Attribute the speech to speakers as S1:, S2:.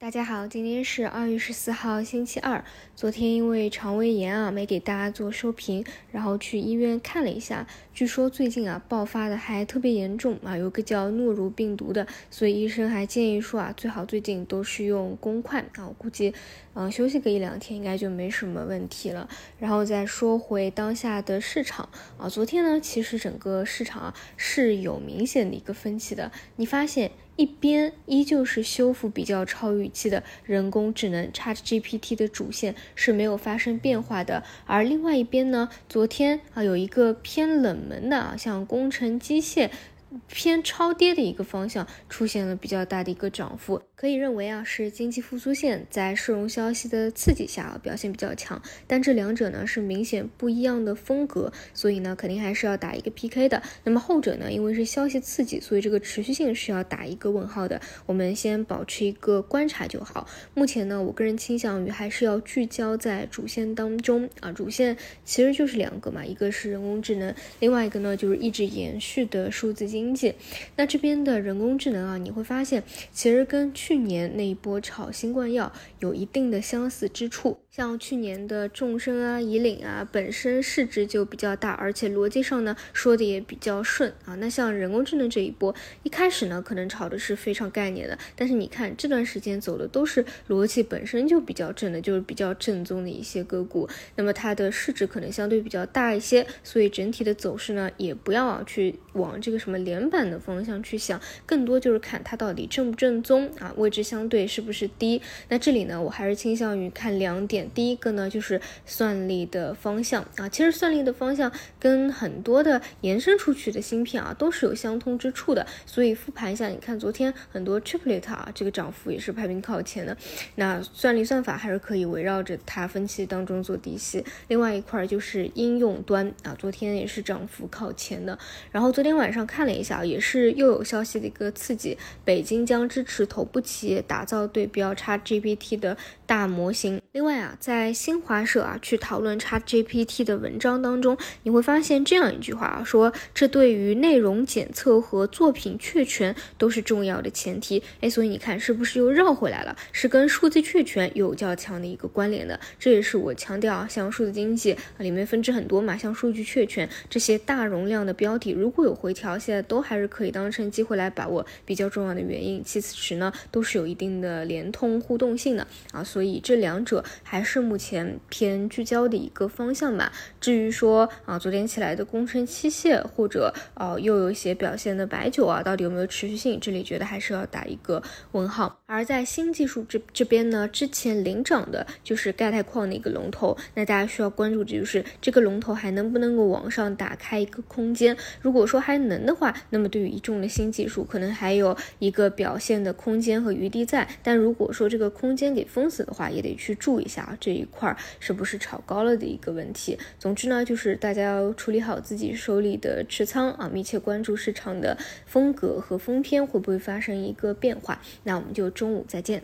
S1: 大家好，今天是二月十四号，星期二。昨天因为肠胃炎啊，没给大家做收评，然后去医院看了一下，据说最近啊爆发的还特别严重啊，有个叫诺如病毒的，所以医生还建议说啊，最好最近都是用公筷啊，我估计，嗯，休息个一两天应该就没什么问题了。然后再说回当下的市场啊，昨天呢，其实整个市场啊是有明显的一个分歧的，你发现？一边依旧是修复比较超预期的人工智能 ChatGPT 的主线是没有发生变化的，而另外一边呢，昨天啊有一个偏冷门的啊，像工程机械。偏超跌的一个方向出现了比较大的一个涨幅，可以认为啊是经济复苏线在社融消息的刺激下表现比较强，但这两者呢是明显不一样的风格，所以呢肯定还是要打一个 PK 的。那么后者呢因为是消息刺激，所以这个持续性是要打一个问号的。我们先保持一个观察就好。目前呢我个人倾向于还是要聚焦在主线当中啊，主线其实就是两个嘛，一个是人工智能，另外一个呢就是一直延续的数字经。经济，那这边的人工智能啊，你会发现其实跟去年那一波炒新冠药有一定的相似之处。像去年的众生啊、以岭啊，本身市值就比较大，而且逻辑上呢说的也比较顺啊。那像人工智能这一波，一开始呢可能炒的是非常概念的，但是你看这段时间走的都是逻辑本身就比较正的，就是比较正宗的一些个股。那么它的市值可能相对比较大一些，所以整体的走势呢也不要去往这个什么连板的方向去想，更多就是看它到底正不正宗啊，位置相对是不是低。那这里呢我还是倾向于看两点。第一个呢，就是算力的方向啊，其实算力的方向跟很多的延伸出去的芯片啊，都是有相通之处的。所以复盘一下，你看昨天很多 Triplet 啊，这个涨幅也是排名靠前的。那算力算法还是可以围绕着它分期当中做底细。另外一块就是应用端啊，昨天也是涨幅靠前的。然后昨天晚上看了一下，也是又有消息的一个刺激，北京将支持头部企业打造对标 ChatGPT 的大模型。另外啊。在新华社啊去讨论 ChatGPT 的文章当中，你会发现这样一句话啊，说这对于内容检测和作品确权都是重要的前提。哎，所以你看是不是又绕回来了？是跟数字确权有较强的一个关联的。这也是我强调啊，像数字经济里面分支很多嘛，像数据确权这些大容量的标题，如果有回调，现在都还是可以当成机会来把握，比较重要的原因。其次呢，都是有一定的联通互动性的啊，所以这两者还是。目前偏聚焦的一个方向吧。至于说啊，昨天起来的工程机械，或者啊又有一些表现的白酒啊，到底有没有持续性？这里觉得还是要打一个问号。而在新技术这这边呢，之前领涨的就是钙钛矿的一个龙头，那大家需要关注的就是这个龙头还能不能够往上打开一个空间。如果说还能的话，那么对于一众的新技术，可能还有一个表现的空间和余地在。但如果说这个空间给封死的话，也得去注意一下。这一块是不是炒高了的一个问题？总之呢，就是大家要处理好自己手里的持仓啊，密切关注市场的风格和风偏会不会发生一个变化。那我们就中午再见。